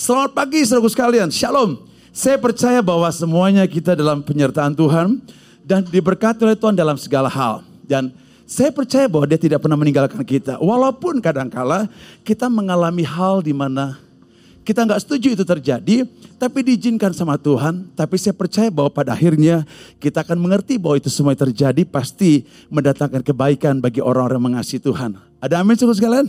Selamat pagi saudara sekalian, shalom. Saya percaya bahwa semuanya kita dalam penyertaan Tuhan dan diberkati oleh Tuhan dalam segala hal. Dan saya percaya bahwa dia tidak pernah meninggalkan kita. Walaupun kadangkala kita mengalami hal di mana kita nggak setuju itu terjadi, tapi diizinkan sama Tuhan. Tapi saya percaya bahwa pada akhirnya kita akan mengerti bahwa itu semua terjadi pasti mendatangkan kebaikan bagi orang-orang yang mengasihi Tuhan. Ada amin suku sekalian?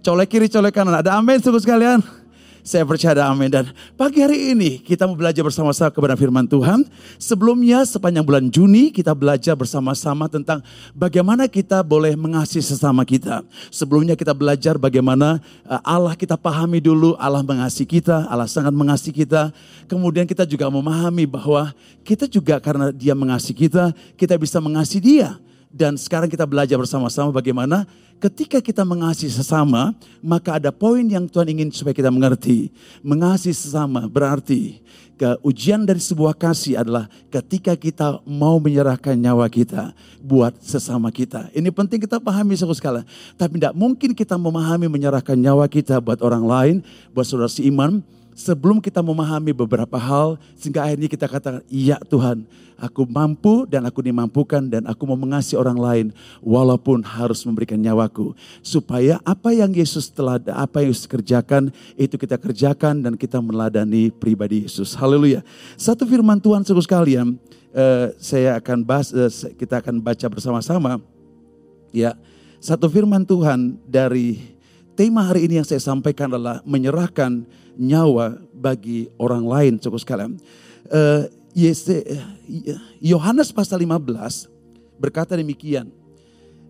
Colek kiri, colek kanan. Ada amin suku sekalian? Saya percaya ada amin. Dan pagi hari ini kita mau belajar bersama-sama kepada firman Tuhan. Sebelumnya sepanjang bulan Juni kita belajar bersama-sama tentang bagaimana kita boleh mengasihi sesama kita. Sebelumnya kita belajar bagaimana eh, Allah kita pahami dulu, Allah mengasihi kita, Allah sangat mengasihi kita. Kemudian kita juga memahami bahwa kita juga karena dia mengasihi kita, kita bisa mengasihi dia. Dan sekarang kita belajar bersama-sama bagaimana ketika kita mengasihi sesama, maka ada poin yang Tuhan ingin supaya kita mengerti. Mengasihi sesama berarti ujian dari sebuah kasih adalah ketika kita mau menyerahkan nyawa kita buat sesama kita. Ini penting kita pahami sekali. Tapi tidak mungkin kita memahami menyerahkan nyawa kita buat orang lain, buat saudara seiman, sebelum kita memahami beberapa hal sehingga akhirnya kita katakan iya Tuhan aku mampu dan aku dimampukan dan aku mau mengasihi orang lain walaupun harus memberikan nyawaku. Supaya apa yang Yesus telah apa yang Yesus kerjakan itu kita kerjakan dan kita meladani pribadi Yesus. Haleluya. Satu firman Tuhan seluruh sekalian uh, saya akan bahas uh, kita akan baca bersama-sama. Ya satu firman Tuhan dari tema hari ini yang saya sampaikan adalah menyerahkan nyawa bagi orang lain, cukup sekalian. Uh, Yohanes pasal 15 berkata demikian.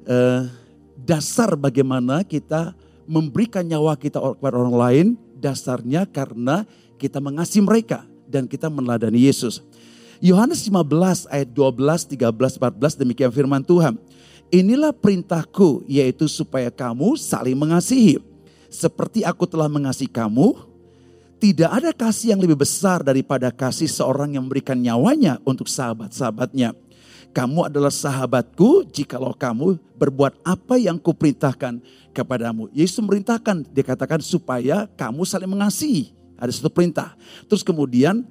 Uh, dasar bagaimana kita memberikan nyawa kita kepada orang lain, dasarnya karena kita mengasihi mereka dan kita meneladani Yesus. Yohanes 15 ayat 12, 13, 14 demikian firman Tuhan. Inilah perintahku yaitu supaya kamu saling mengasihi. Seperti aku telah mengasihi kamu, tidak ada kasih yang lebih besar daripada kasih seorang yang memberikan nyawanya untuk sahabat-sahabatnya. Kamu adalah sahabatku jikalau kamu berbuat apa yang kuperintahkan kepadamu. Yesus memerintahkan, dikatakan supaya kamu saling mengasihi. Ada satu perintah. Terus kemudian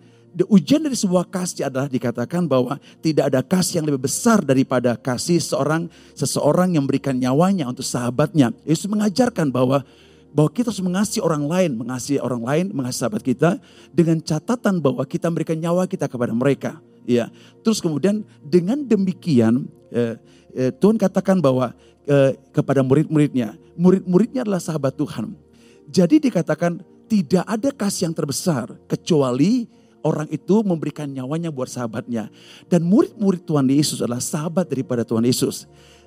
ujian dari sebuah kasih adalah dikatakan bahwa tidak ada kasih yang lebih besar daripada kasih seorang seseorang yang memberikan nyawanya untuk sahabatnya. Yesus mengajarkan bahwa bahwa kita harus mengasihi orang lain, mengasihi orang lain, mengasihi sahabat kita dengan catatan bahwa kita memberikan nyawa kita kepada mereka. Ya, terus kemudian dengan demikian eh, eh, Tuhan katakan bahwa eh, kepada murid-muridnya, murid-muridnya adalah sahabat Tuhan. Jadi dikatakan tidak ada kasih yang terbesar kecuali orang itu memberikan nyawanya buat sahabatnya. Dan murid-murid Tuhan Yesus adalah sahabat daripada Tuhan Yesus.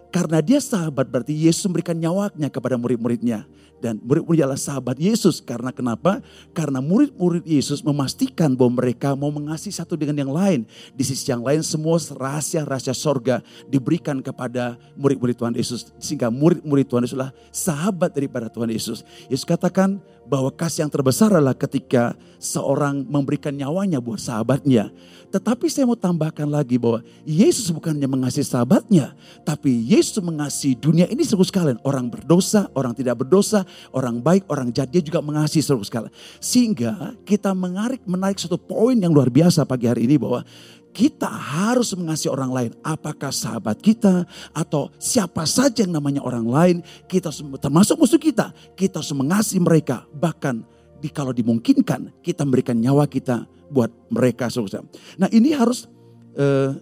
Karena dia sahabat berarti Yesus memberikan nyawanya kepada murid-muridnya. Dan murid-murid adalah sahabat Yesus. Karena kenapa? Karena murid-murid Yesus memastikan bahwa mereka mau mengasihi satu dengan yang lain. Di sisi yang lain semua rahasia-rahasia sorga diberikan kepada murid-murid Tuhan Yesus. Sehingga murid-murid Tuhan Yesus adalah sahabat daripada Tuhan Yesus. Yesus katakan bahwa kasih yang terbesar adalah ketika seorang memberikan nyawanya buat sahabatnya. Tetapi saya mau tambahkan lagi bahwa Yesus bukannya mengasihi sahabatnya, tapi Yesus mengasihi dunia ini seluruh sekalian. Orang berdosa, orang tidak berdosa, orang baik, orang jahat, dia juga mengasihi seluruh sekalian. Sehingga kita menarik, menarik satu poin yang luar biasa pagi hari ini bahwa kita harus mengasihi orang lain. Apakah sahabat kita atau siapa saja yang namanya orang lain, kita termasuk musuh kita, kita harus mengasihi mereka. Bahkan di, kalau dimungkinkan kita memberikan nyawa kita buat mereka saudara. Nah ini harus uh,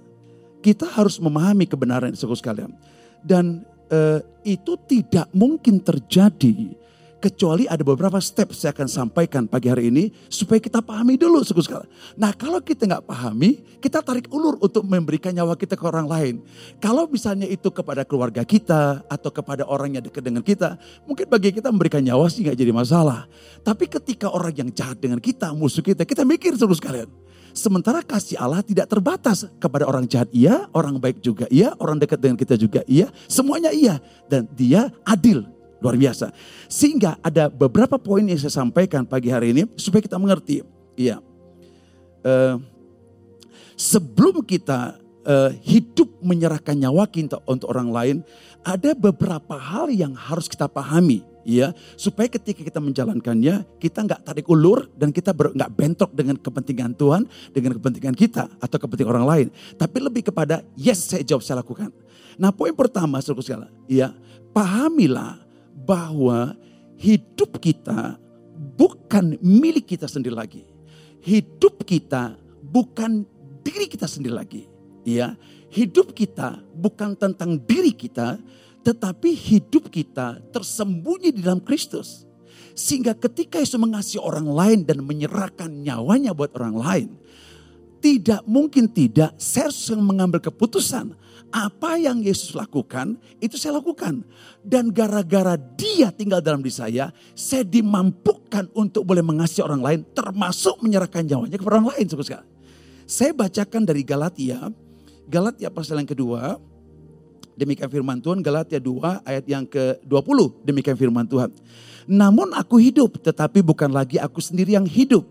kita harus memahami kebenaran saudara sekalian. Dan uh, itu tidak mungkin terjadi kecuali ada beberapa step saya akan sampaikan pagi hari ini supaya kita pahami dulu sekali. Nah kalau kita nggak pahami, kita tarik ulur untuk memberikan nyawa kita ke orang lain. Kalau misalnya itu kepada keluarga kita atau kepada orang yang dekat dengan kita, mungkin bagi kita memberikan nyawa sih nggak jadi masalah. Tapi ketika orang yang jahat dengan kita, musuh kita, kita mikir terus kalian. Sementara kasih Allah tidak terbatas kepada orang jahat iya, orang baik juga iya, orang dekat dengan kita juga iya, semuanya iya. Dan dia adil, Luar biasa. Sehingga ada beberapa poin yang saya sampaikan pagi hari ini supaya kita mengerti. Iya. Uh, sebelum kita uh, hidup menyerahkan nyawa kita untuk orang lain, ada beberapa hal yang harus kita pahami ya supaya ketika kita menjalankannya kita nggak tarik ulur dan kita nggak bentrok dengan kepentingan Tuhan dengan kepentingan kita atau kepentingan orang lain tapi lebih kepada yes saya jawab saya lakukan nah poin pertama saudara sekalian ya pahamilah bahwa hidup kita bukan milik kita sendiri lagi hidup kita bukan diri kita sendiri lagi ya hidup kita bukan tentang diri kita tetapi hidup kita tersembunyi di dalam Kristus. Sehingga ketika Yesus mengasihi orang lain dan menyerahkan nyawanya buat orang lain. Tidak mungkin tidak saya harus mengambil keputusan. Apa yang Yesus lakukan itu saya lakukan. Dan gara-gara dia tinggal dalam diri saya. Saya dimampukan untuk boleh mengasihi orang lain. Termasuk menyerahkan nyawanya kepada orang lain. Saya bacakan dari Galatia. Galatia pasal yang kedua Demikian firman Tuhan Galatia 2 ayat yang ke-20. Demikian firman Tuhan. Namun aku hidup tetapi bukan lagi aku sendiri yang hidup.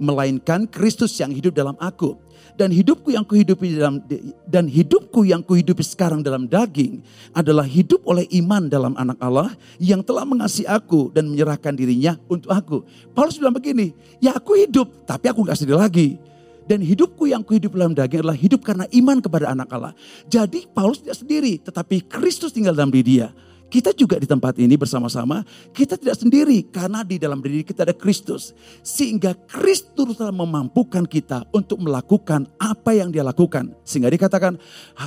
Melainkan Kristus yang hidup dalam aku. Dan hidupku yang kuhidupi dalam dan hidupku yang kuhidupi sekarang dalam daging adalah hidup oleh iman dalam anak Allah yang telah mengasihi aku dan menyerahkan dirinya untuk aku. Paulus bilang begini, ya aku hidup tapi aku gak sendiri lagi dan hidupku yang kuhidup dalam daging adalah hidup karena iman kepada anak Allah. Jadi Paulus tidak sendiri, tetapi Kristus tinggal dalam diri dia. Kita juga di tempat ini bersama-sama, kita tidak sendiri karena di dalam diri kita ada Kristus. Sehingga Kristus telah memampukan kita untuk melakukan apa yang dia lakukan. Sehingga dikatakan,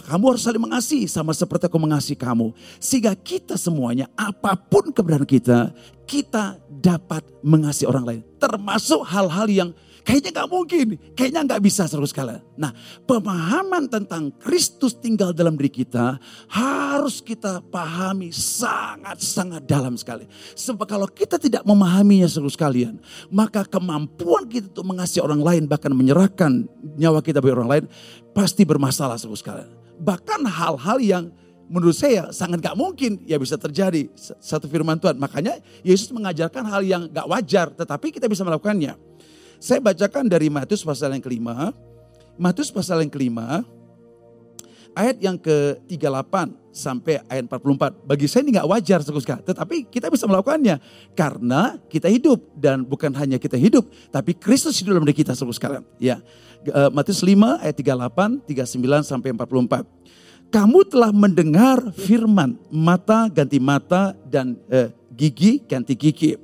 kamu harus saling mengasihi sama seperti aku mengasihi kamu. Sehingga kita semuanya, apa pun keberadaan kita, kita dapat mengasihi orang lain. Termasuk hal-hal yang Kayaknya nggak mungkin, kayaknya nggak bisa seru sekali. Nah pemahaman tentang Kristus tinggal dalam diri kita harus kita pahami sangat-sangat dalam sekali. Sebab kalau kita tidak memahaminya seru sekalian, maka kemampuan kita untuk mengasihi orang lain bahkan menyerahkan nyawa kita bagi orang lain pasti bermasalah seru sekalian. Bahkan hal-hal yang menurut saya sangat gak mungkin ya bisa terjadi satu firman Tuhan. Makanya Yesus mengajarkan hal yang gak wajar tetapi kita bisa melakukannya. Saya bacakan dari Matius pasal yang kelima. Matius pasal yang kelima, ayat yang ke-38 sampai ayat 44. Bagi saya ini nggak wajar sekali, tetapi kita bisa melakukannya karena kita hidup dan bukan hanya kita hidup, tapi Kristus hidup dalam diri kita sekali. Ya, eh, Matius 5 ayat 38, 39 sampai 44. Kamu telah mendengar firman mata ganti mata dan eh, gigi ganti gigi.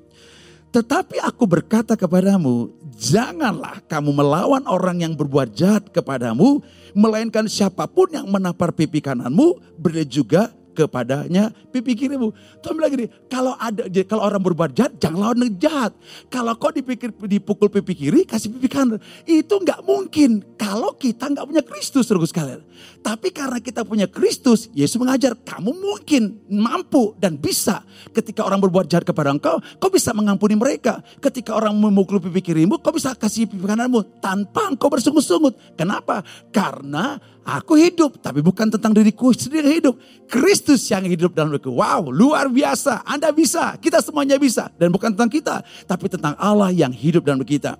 Tetapi aku berkata kepadamu, janganlah kamu melawan orang yang berbuat jahat kepadamu, melainkan siapa pun yang menampar pipi kananmu, beri juga kepadanya pipi kirimu. Tuhan bilang gini, kalau ada kalau orang berbuat jahat, jangan lawan jahat. Kalau kau dipikir dipukul pipi kiri, kasih pipi kanan. Itu nggak mungkin kalau kita nggak punya Kristus, terus sekalian. Tapi karena kita punya Kristus, Yesus mengajar kamu mungkin mampu dan bisa ketika orang berbuat jahat kepada engkau, kau bisa mengampuni mereka. Ketika orang memukul pipi kirimu, kau bisa kasih pipi kananmu tanpa engkau bersungut-sungut. Kenapa? Karena aku hidup, tapi bukan tentang diriku sendiri hidup. Kristus yang hidup dalam diriku. Wow, luar biasa. Anda bisa, kita semuanya bisa. Dan bukan tentang kita, tapi tentang Allah yang hidup dalam kita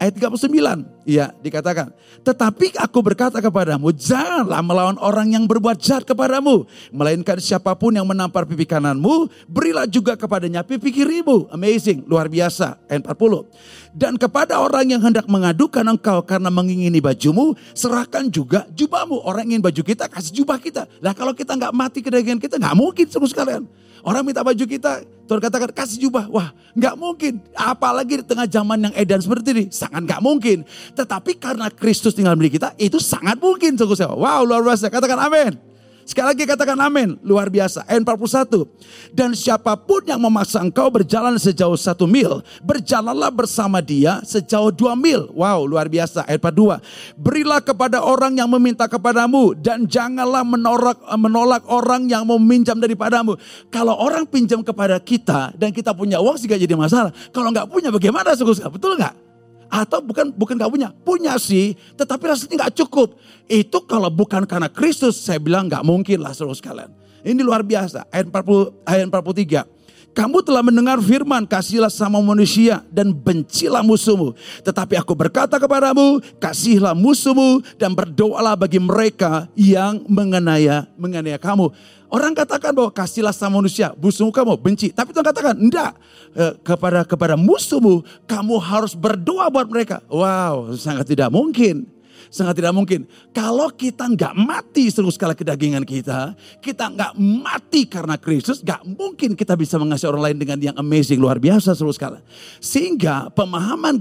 ayat 39. Ya, dikatakan, "Tetapi aku berkata kepadamu, janganlah melawan orang yang berbuat jahat kepadamu, melainkan siapa pun yang menampar pipi kananmu, berilah juga kepadanya pipi kirimu." Amazing, luar biasa. Ayat 40. "Dan kepada orang yang hendak mengadukan engkau karena mengingini bajumu, serahkan juga jubahmu." Orang ingin baju kita, kasih jubah kita. Lah kalau kita nggak mati kedagingan kita, nggak mungkin seluruh sekalian. Orang minta baju kita, Tuhan katakan kasih jubah. Wah nggak mungkin. Apalagi di tengah zaman yang edan seperti ini. Sangat nggak mungkin. Tetapi karena Kristus tinggal di kita, itu sangat mungkin. Wow luar biasa. Katakan amin. Sekali lagi katakan amin. Luar biasa. Ayat 41. Dan siapa pun yang memaksa engkau berjalan sejauh satu mil. Berjalanlah bersama dia sejauh dua mil. Wow luar biasa. Ayat 42. Berilah kepada orang yang meminta kepadamu. Dan janganlah menolak, menolak orang yang meminjam daripadamu. Kalau orang pinjam kepada kita dan kita punya uang sih gak jadi masalah. Kalau nggak punya bagaimana? Betul nggak? Atau bukan bukan gak punya, punya sih, tetapi rasanya nggak cukup. Itu kalau bukan karena Kristus, saya bilang nggak mungkin lah seluruh sekalian. Ini luar biasa. Ayat 40, ayat 43. Kamu telah mendengar firman, kasihlah sama manusia dan bencilah musuhmu. Tetapi aku berkata kepadamu, kasihlah musuhmu dan berdoalah bagi mereka yang mengenaya mengenaya kamu. Orang katakan bahwa kasihlah sama manusia, musuhmu kamu benci. Tapi Tuhan katakan, enggak. Eh, kepada kepada musuhmu, kamu harus berdoa buat mereka. Wow, sangat tidak mungkin. Sangat tidak mungkin. Kalau kita nggak mati seluruh skala kedagingan kita, kita nggak mati karena Kristus, nggak mungkin kita bisa mengasihi orang lain dengan yang amazing, luar biasa seluruh skala. Sehingga pemahaman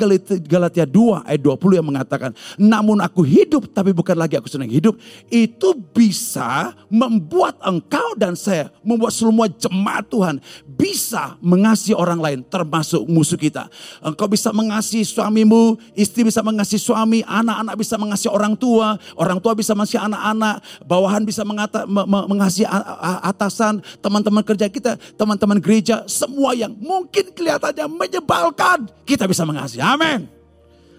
Galatia 2 ayat 20 yang mengatakan, namun aku hidup tapi bukan lagi aku senang hidup, itu bisa membuat engkau dan saya, membuat semua jemaat Tuhan bisa mengasihi orang lain termasuk musuh kita. Engkau bisa mengasihi suamimu, istri bisa mengasihi suami, anak-anak bisa mengasihi mengasihi orang tua, orang tua bisa mengasihi anak-anak, bawahan bisa mengata, mengasihi atasan, teman-teman kerja kita, teman-teman gereja, semua yang mungkin kelihatannya menyebalkan, kita bisa mengasihi. Amin.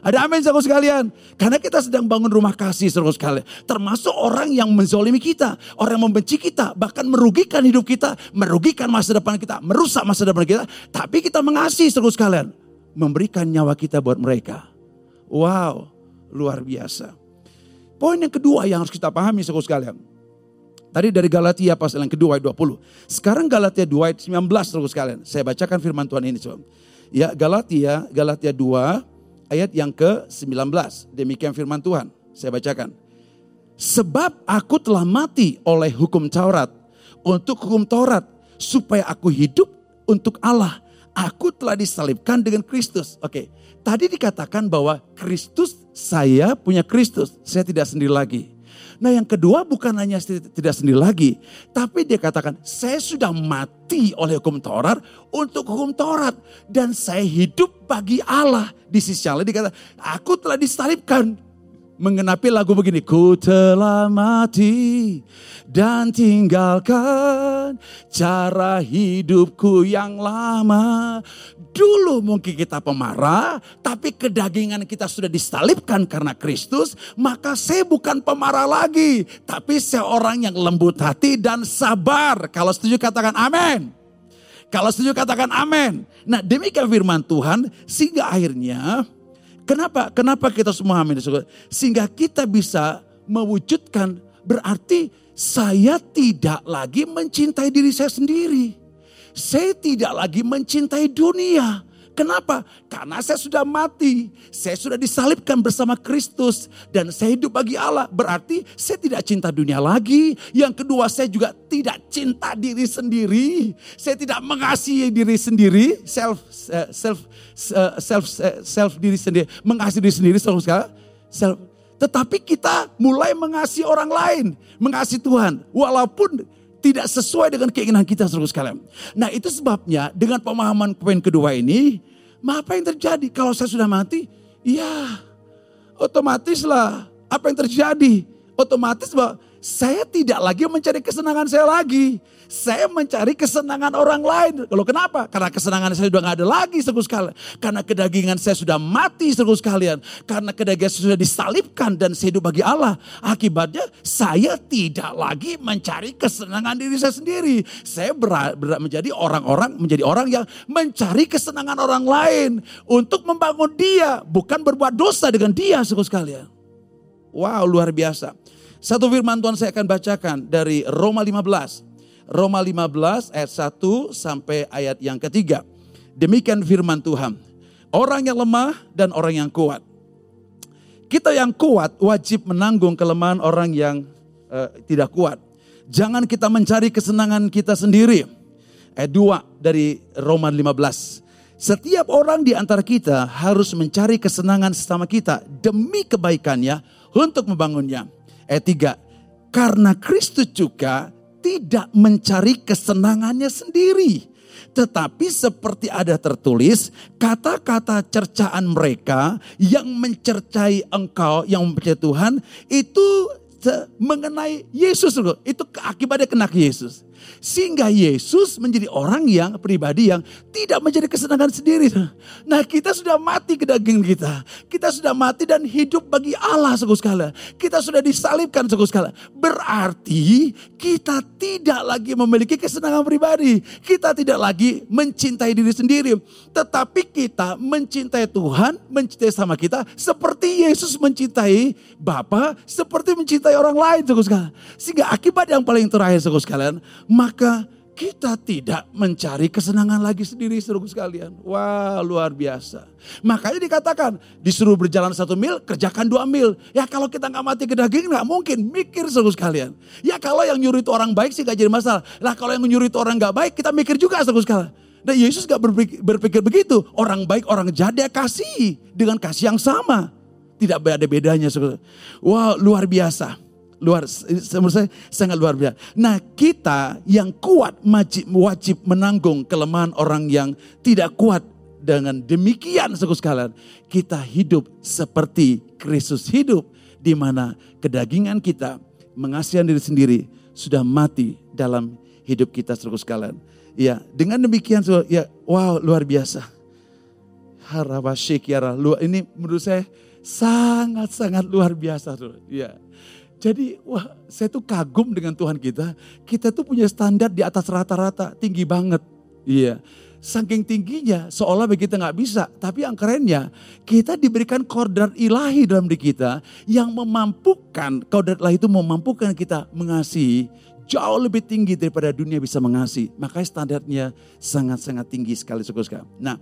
Ada amin saudara sekalian. Karena kita sedang bangun rumah kasih saudara sekalian. Termasuk orang yang menzolimi kita. Orang yang membenci kita. Bahkan merugikan hidup kita. Merugikan masa depan kita. Merusak masa depan kita. Tapi kita mengasihi saudara sekalian. Memberikan nyawa kita buat mereka. Wow luar biasa. Poin yang kedua yang harus kita pahami saudara sekalian. Tadi dari Galatia pasal yang kedua ayat 20. Sekarang Galatia 2 ayat 19 saudara sekalian. Saya bacakan firman Tuhan ini coba. Ya Galatia, Galatia 2 ayat yang ke-19. Demikian firman Tuhan. Saya bacakan. Sebab aku telah mati oleh hukum Taurat. Untuk hukum Taurat. Supaya aku hidup untuk Allah. Aku telah disalibkan dengan Kristus. Oke, tadi dikatakan bahwa Kristus saya punya Kristus, saya tidak sendiri lagi. Nah yang kedua bukan hanya tidak sendiri lagi. Tapi dia katakan saya sudah mati oleh hukum Taurat untuk hukum Taurat. Dan saya hidup bagi Allah. Di sisi lain dikatakan aku telah disalibkan mengenapi lagu begini. Ku telah mati dan tinggalkan cara hidupku yang lama. Dulu mungkin kita pemarah, tapi kedagingan kita sudah disalibkan karena Kristus. Maka saya bukan pemarah lagi, tapi seorang yang lembut hati dan sabar. Kalau setuju katakan amin. Kalau setuju katakan amin. Nah demikian firman Tuhan sehingga akhirnya Kenapa? Kenapa kita semua amin? Sehingga kita bisa mewujudkan berarti saya tidak lagi mencintai diri saya sendiri. Saya tidak lagi mencintai dunia. Kenapa? Karena saya sudah mati. Saya sudah disalibkan bersama Kristus. Dan saya hidup bagi Allah. Berarti saya tidak cinta dunia lagi. Yang kedua saya juga tidak cinta diri sendiri. Saya tidak mengasihi diri sendiri. Self, eh, self, eh, self, eh, self diri sendiri. Mengasihi diri sendiri. Self, self. Tetapi kita mulai mengasihi orang lain. Mengasihi Tuhan. Walaupun tidak sesuai dengan keinginan kita seluruh sekalian. Nah itu sebabnya dengan pemahaman poin kedua ini, apa yang terjadi kalau saya sudah mati? Ya otomatislah apa yang terjadi? Otomatis bahwa saya tidak lagi mencari kesenangan saya lagi. Saya mencari kesenangan orang lain. Kalau kenapa? Karena kesenangan saya sudah nggak ada lagi seluruh sekalian. Karena kedagingan saya sudah mati seluruh sekalian. Karena kedagingan saya sudah disalibkan dan saya hidup bagi Allah. Akibatnya saya tidak lagi mencari kesenangan diri saya sendiri. Saya berat, berat menjadi orang-orang, menjadi orang yang mencari kesenangan orang lain. Untuk membangun dia. Bukan berbuat dosa dengan dia seluruh sekalian. Wow luar biasa. Satu firman Tuhan saya akan bacakan dari Roma 15. Roma 15 ayat 1 sampai ayat yang ketiga. Demikian firman Tuhan. Orang yang lemah dan orang yang kuat. Kita yang kuat wajib menanggung kelemahan orang yang uh, tidak kuat. Jangan kita mencari kesenangan kita sendiri. Ayat 2 dari Roma 15. Setiap orang di antara kita harus mencari kesenangan sesama kita demi kebaikannya untuk membangunnya. Ayat 3. Karena Kristus juga tidak mencari kesenangannya sendiri. Tetapi seperti ada tertulis, kata-kata cercaan mereka yang mencercai engkau, yang mempercayai Tuhan, itu mengenai Yesus. Itu akibatnya kena Yesus. Sehingga Yesus menjadi orang yang pribadi yang tidak mencari kesenangan sendiri. Nah kita sudah mati ke daging kita. Kita sudah mati dan hidup bagi Allah suku sekali. Kita sudah disalibkan suku sekali. Berarti kita tidak lagi memiliki kesenangan pribadi. Kita tidak lagi mencintai diri sendiri. Tetapi kita mencintai Tuhan, mencintai sama kita seperti Yesus mencintai Bapa, seperti mencintai orang lain suku sekali. Sehingga akibat yang paling terakhir suku sekalian, maka kita tidak mencari kesenangan lagi sendiri seluruh sekalian. Wah luar biasa. Makanya dikatakan disuruh berjalan satu mil, kerjakan dua mil. Ya kalau kita nggak mati ke daging nggak mungkin mikir seluruh sekalian. Ya kalau yang nyuruh itu orang baik sih gak jadi masalah. Lah kalau yang nyuruh itu orang nggak baik kita mikir juga seluruh sekalian. Dan Yesus gak berpikir, berpikir begitu. Orang baik, orang jahat dia kasih dengan kasih yang sama. Tidak ada bedanya. Wah wow, luar biasa luar menurut saya sangat luar biasa. Nah, kita yang kuat wajib, wajib menanggung kelemahan orang yang tidak kuat dengan demikian suku sekalian, kita hidup seperti Kristus hidup di mana kedagingan kita mengasihan diri sendiri sudah mati dalam hidup kita suku sekalian. Ya, dengan demikian ya wow luar biasa. Harabasyik ya ini menurut saya sangat-sangat luar biasa. Ya. Jadi wah saya tuh kagum dengan Tuhan kita. Kita tuh punya standar di atas rata-rata, tinggi banget. Iya. Saking tingginya seolah kita nggak bisa. Tapi yang kerennya kita diberikan kodrat ilahi dalam diri kita yang memampukan, kodrat ilahi itu memampukan kita mengasihi jauh lebih tinggi daripada dunia bisa mengasihi. Makanya standarnya sangat-sangat tinggi sekali. sekali. Nah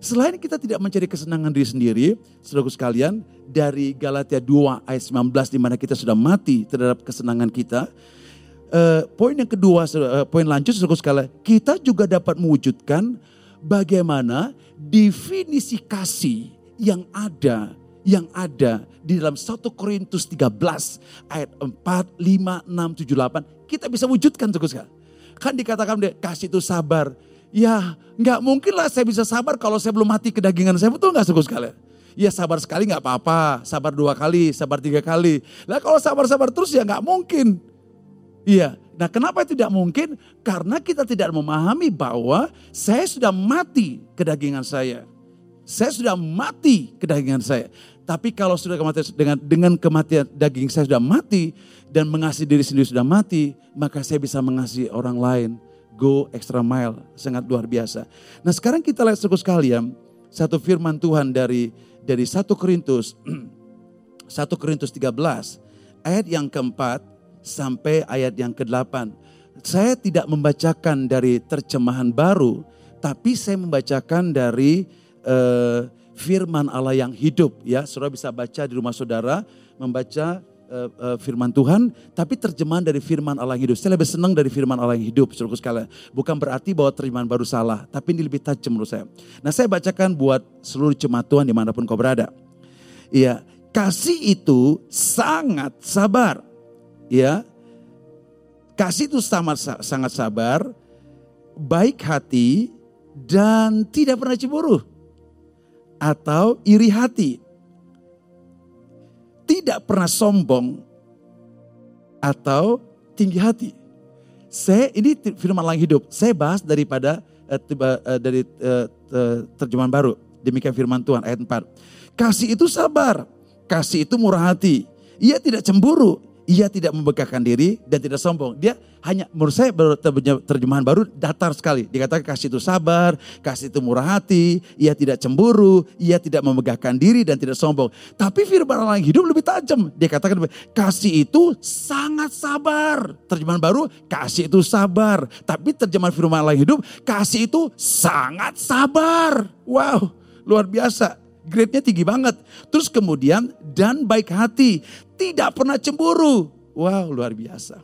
Selain kita tidak mencari kesenangan diri sendiri, saudara sekalian, dari Galatia 2 ayat 19 di mana kita sudah mati terhadap kesenangan kita. Uh, poin yang kedua, uh, poin lanjut saudara sekalian, kita juga dapat mewujudkan bagaimana definisi kasih yang ada yang ada di dalam 1 Korintus 13 ayat 4, 5, 6, 7, 8 kita bisa wujudkan saudara sekalian. Kan dikatakan kasih itu sabar, Ya nggak mungkin lah saya bisa sabar kalau saya belum mati kedagingan saya. Betul nggak suku sekali? Ya sabar sekali nggak apa-apa, sabar dua kali, sabar tiga kali. Lah kalau sabar-sabar terus ya nggak mungkin. Iya, nah kenapa tidak mungkin? Karena kita tidak memahami bahwa saya sudah mati kedagingan saya. Saya sudah mati kedagingan saya. Tapi kalau sudah kematian dengan dengan kematian daging saya sudah mati dan mengasihi diri sendiri sudah mati, maka saya bisa mengasihi orang lain go extra mile, sangat luar biasa. Nah sekarang kita lihat suku sekalian, satu firman Tuhan dari dari 1 Korintus 1 Korintus 13 ayat yang keempat sampai ayat yang ke-8. Saya tidak membacakan dari terjemahan baru, tapi saya membacakan dari uh, firman Allah yang hidup ya. Saudara bisa baca di rumah saudara, membaca uh, uh, firman Tuhan, tapi terjemahan dari firman Allah yang hidup. Saya lebih senang dari firman Allah yang hidup, saudara sekalian. Bukan berarti bahwa terjemahan baru salah, tapi ini lebih tajam menurut saya. Nah saya bacakan buat seluruh jemaat Tuhan di mana pun kau berada. Iya, kasih itu sangat sabar. Ya, kasih itu sangat sangat sabar, baik hati dan tidak pernah cemburu atau iri hati tidak pernah sombong atau tinggi hati. Saya ini firman Allah hidup. Saya bahas daripada tiba, uh, dari uh, terjemahan baru. Demikian firman Tuhan ayat 4. Kasih itu sabar, kasih itu murah hati. Ia tidak cemburu, ia tidak membegahkan diri dan tidak sombong. Dia hanya menurut saya terjemahan baru datar sekali. Dikatakan kasih itu sabar, kasih itu murah hati, ia tidak cemburu, ia tidak memegahkan diri dan tidak sombong. Tapi firman Allah yang hidup lebih tajam. Dia katakan kasih itu sangat sabar. Terjemahan baru kasih itu sabar. Tapi terjemahan firman Allah yang hidup kasih itu sangat sabar. Wow, luar biasa grade-nya tinggi banget. Terus kemudian dan baik hati tidak pernah cemburu. Wow, luar biasa.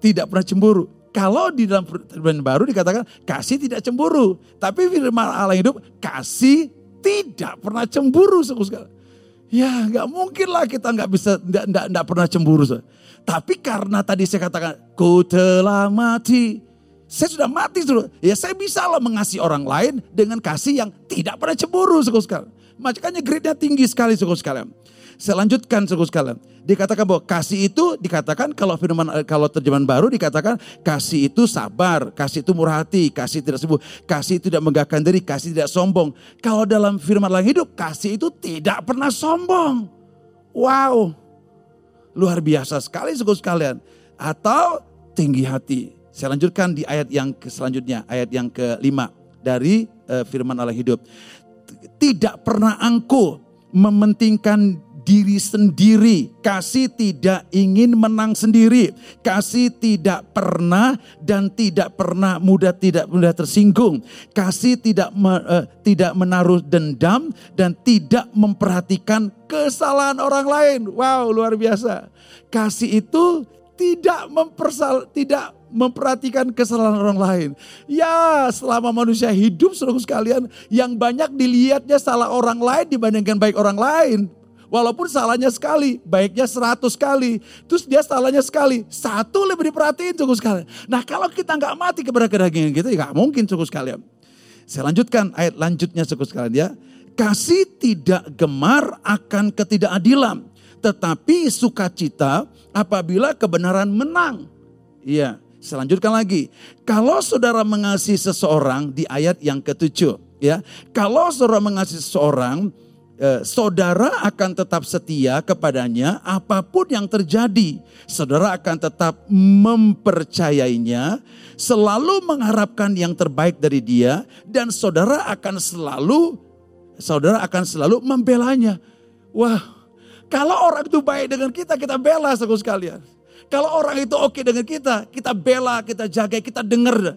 Tidak pernah cemburu. Kalau di dalam firman baru dikatakan kasih tidak cemburu. Tapi firman Allah hidup kasih tidak pernah cemburu. Ya nggak mungkin lah kita nggak bisa nggak pernah cemburu. Tapi karena tadi saya katakan ku telah mati. Saya sudah mati. Ya saya bisa lah mengasihi orang lain dengan kasih yang tidak pernah cemburu. Sekali. Makanya grade-nya tinggi sekali suku sekalian. Saya lanjutkan saudara sekalian. Dikatakan bahwa kasih itu dikatakan kalau firman kalau terjemahan baru dikatakan kasih itu sabar, kasih itu murah hati, kasih tidak sembuh, kasih tidak menggahkan diri, kasih tidak sombong. Kalau dalam firman lain hidup, kasih itu tidak pernah sombong. Wow. Luar biasa sekali saudara sekalian. Atau tinggi hati. Saya lanjutkan di ayat yang selanjutnya, ayat yang kelima dari uh, firman Allah hidup. Tidak pernah angkuh mementingkan diri sendiri. Kasih tidak ingin menang sendiri. Kasih tidak pernah dan tidak pernah mudah tidak mudah tersinggung. Kasih tidak me, uh, tidak menaruh dendam dan tidak memperhatikan kesalahan orang lain. Wow, luar biasa. Kasih itu tidak mempersal tidak memperhatikan kesalahan orang lain. Ya, selama manusia hidup seluruh sekalian, yang banyak dilihatnya salah orang lain dibandingkan baik orang lain. Walaupun salahnya sekali, baiknya seratus kali. Terus dia salahnya sekali, satu lebih diperhatiin cukup sekali. Nah kalau kita nggak mati kepada kedagingan kita, ya nggak mungkin cukup sekalian. Saya lanjutkan ayat lanjutnya cukup sekalian ya. Kasih tidak gemar akan ketidakadilan, tetapi sukacita apabila kebenaran menang. Iya, Selanjutkan lagi, kalau saudara mengasihi seseorang di ayat yang ketujuh, ya, kalau saudara mengasihi seseorang, eh, saudara akan tetap setia kepadanya apa pun yang terjadi. Saudara akan tetap mempercayainya, selalu mengharapkan yang terbaik dari dia, dan saudara akan selalu, saudara akan selalu membelanya. Wah, kalau orang itu baik dengan kita, kita bela sekalian. Kalau orang itu oke dengan kita, kita bela, kita jaga, kita dengar.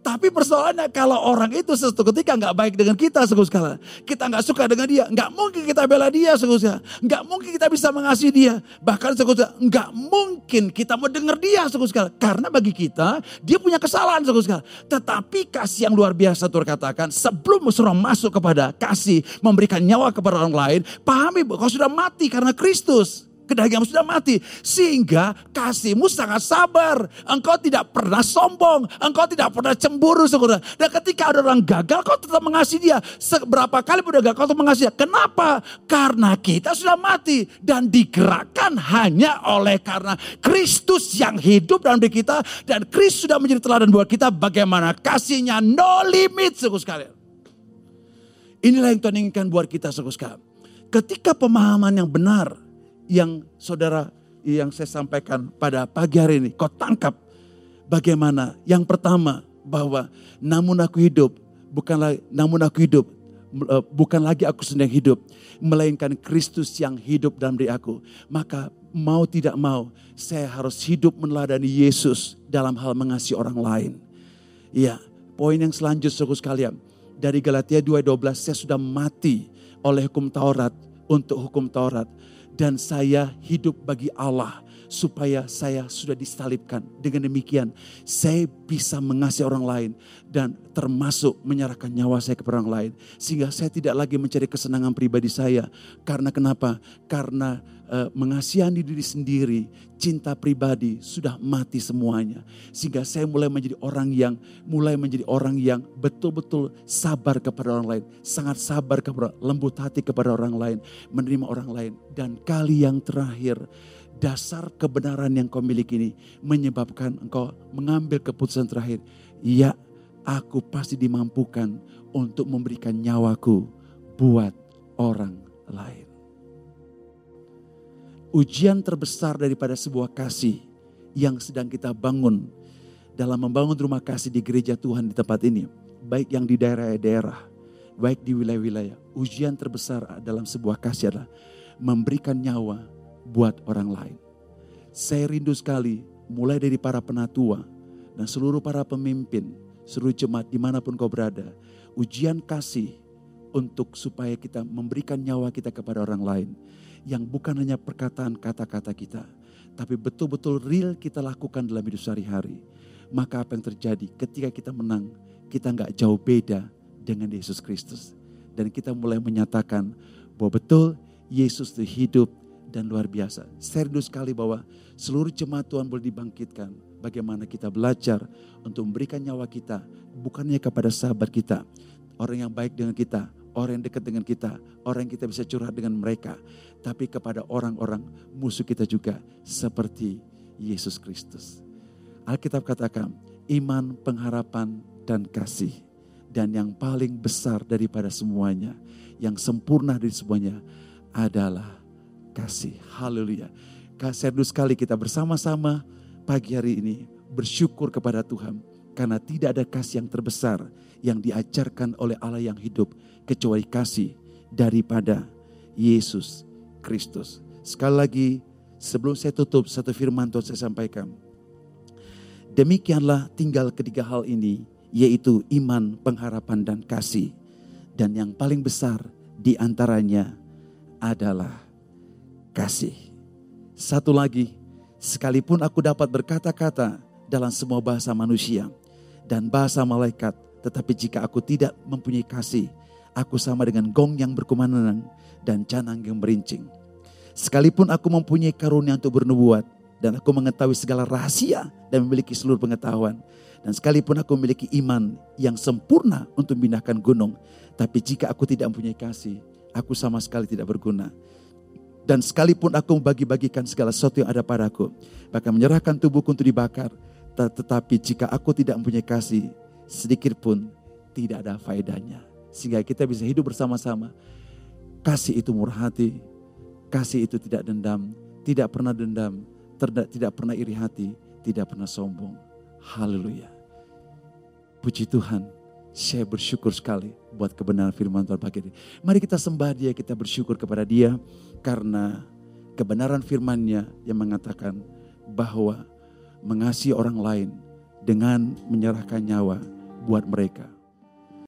Tapi persoalannya kalau orang itu sesuatu ketika nggak baik dengan kita sekali. Kita nggak suka dengan dia, nggak mungkin kita bela dia sekali. Nggak mungkin kita bisa mengasihi dia, bahkan sekali nggak mungkin kita mau dengar dia sekali. Karena bagi kita dia punya kesalahan sekali. Tetapi kasih yang luar biasa Tuhan katakan sebelum sudah masuk kepada kasih memberikan nyawa kepada orang lain, pahami bahwa kau sudah mati karena Kristus kedaginganmu sudah mati. Sehingga kasihmu sangat sabar. Engkau tidak pernah sombong. Engkau tidak pernah cemburu. Saudara. Dan ketika ada orang gagal, kau tetap mengasihi dia. Seberapa kali pun gagal, kau tetap mengasihi dia. Kenapa? Karena kita sudah mati. Dan digerakkan hanya oleh karena Kristus yang hidup dalam diri kita. Dan Kristus sudah menjadi teladan buat kita. Bagaimana kasihnya no limit. Saudara sekalian. Inilah yang Tuhan inginkan buat kita saudara sekalian. Ketika pemahaman yang benar yang saudara yang saya sampaikan pada pagi hari ini. Kau tangkap bagaimana? Yang pertama bahwa namun aku hidup bukanlah namun aku hidup e, bukan lagi aku sedang hidup melainkan Kristus yang hidup dalam diri aku. Maka mau tidak mau saya harus hidup meneladani Yesus dalam hal mengasihi orang lain. Iya, poin yang selanjutnya saudara sekalian. Dari Galatia 2:12 saya sudah mati oleh hukum Taurat untuk hukum Taurat dan saya hidup bagi Allah supaya saya sudah disalibkan. Dengan demikian saya bisa mengasihi orang lain dan termasuk menyerahkan nyawa saya kepada orang lain. Sehingga saya tidak lagi mencari kesenangan pribadi saya. Karena kenapa? Karena mengasihani diri sendiri, cinta pribadi sudah mati semuanya. Sehingga saya mulai menjadi orang yang mulai menjadi orang yang betul-betul sabar kepada orang lain, sangat sabar kepada lembut hati kepada orang lain, menerima orang lain. Dan kali yang terakhir, dasar kebenaran yang kau miliki ini menyebabkan engkau mengambil keputusan terakhir. Ya, aku pasti dimampukan untuk memberikan nyawaku buat orang lain ujian terbesar daripada sebuah kasih yang sedang kita bangun dalam membangun rumah kasih di gereja Tuhan di tempat ini, baik yang di daerah-daerah, baik di wilayah-wilayah. Ujian terbesar dalam sebuah kasih adalah memberikan nyawa buat orang lain. Saya rindu sekali mulai dari para penatua dan seluruh para pemimpin, seluruh jemaat di mana pun kau berada, ujian kasih untuk supaya kita memberikan nyawa kita kepada orang lain yang bukan hanya perkataan kata-kata kita, tapi betul-betul real kita lakukan dalam hidup sehari-hari. Maka apa yang terjadi ketika kita menang, kita nggak jauh beda dengan Yesus Kristus. Dan kita mulai menyatakan bahwa betul Yesus itu hidup dan luar biasa. Rindu sekali bahwa seluruh jemaat Tuhan boleh dibangkitkan. Bagaimana kita belajar untuk memberikan nyawa kita bukannya kepada sahabat kita, orang yang baik dengan kita, orang yang dekat dengan kita, orang yang kita bisa curhat dengan mereka, tapi kepada orang-orang musuh kita juga seperti Yesus Kristus. Alkitab katakan, iman, pengharapan, dan kasih. Dan yang paling besar daripada semuanya, yang sempurna dari semuanya adalah kasih. Haleluya. Kasih sekali kita bersama-sama pagi hari ini bersyukur kepada Tuhan karena tidak ada kasih yang terbesar yang diajarkan oleh Allah yang hidup kecuali kasih daripada Yesus Kristus. Sekali lagi sebelum saya tutup satu firman Tuhan saya sampaikan. Demikianlah tinggal ketiga hal ini yaitu iman, pengharapan dan kasih. Dan yang paling besar di antaranya adalah kasih. Satu lagi, sekalipun aku dapat berkata-kata dalam semua bahasa manusia dan bahasa malaikat, tetapi jika aku tidak mempunyai kasih, aku sama dengan gong yang berkumandang dan canang yang merincing. Sekalipun aku mempunyai karunia untuk bernubuat dan aku mengetahui segala rahasia dan memiliki seluruh pengetahuan. Dan sekalipun aku memiliki iman yang sempurna untuk memindahkan gunung. Tapi jika aku tidak mempunyai kasih, aku sama sekali tidak berguna. Dan sekalipun aku membagi-bagikan segala sesuatu yang ada padaku, bahkan menyerahkan tubuhku untuk dibakar, tetapi jika aku tidak mempunyai kasih, sedikit pun tidak ada faedahnya. Sehingga kita bisa hidup bersama-sama. Kasih itu murah hati, kasih itu tidak dendam, tidak pernah dendam, tidak pernah iri hati, tidak pernah sombong. Haleluya. Puji Tuhan, saya bersyukur sekali buat kebenaran firman Tuhan pagi ini. Mari kita sembah dia, kita bersyukur kepada dia karena kebenaran firmannya yang mengatakan bahwa mengasihi orang lain dengan menyerahkan nyawa buat mereka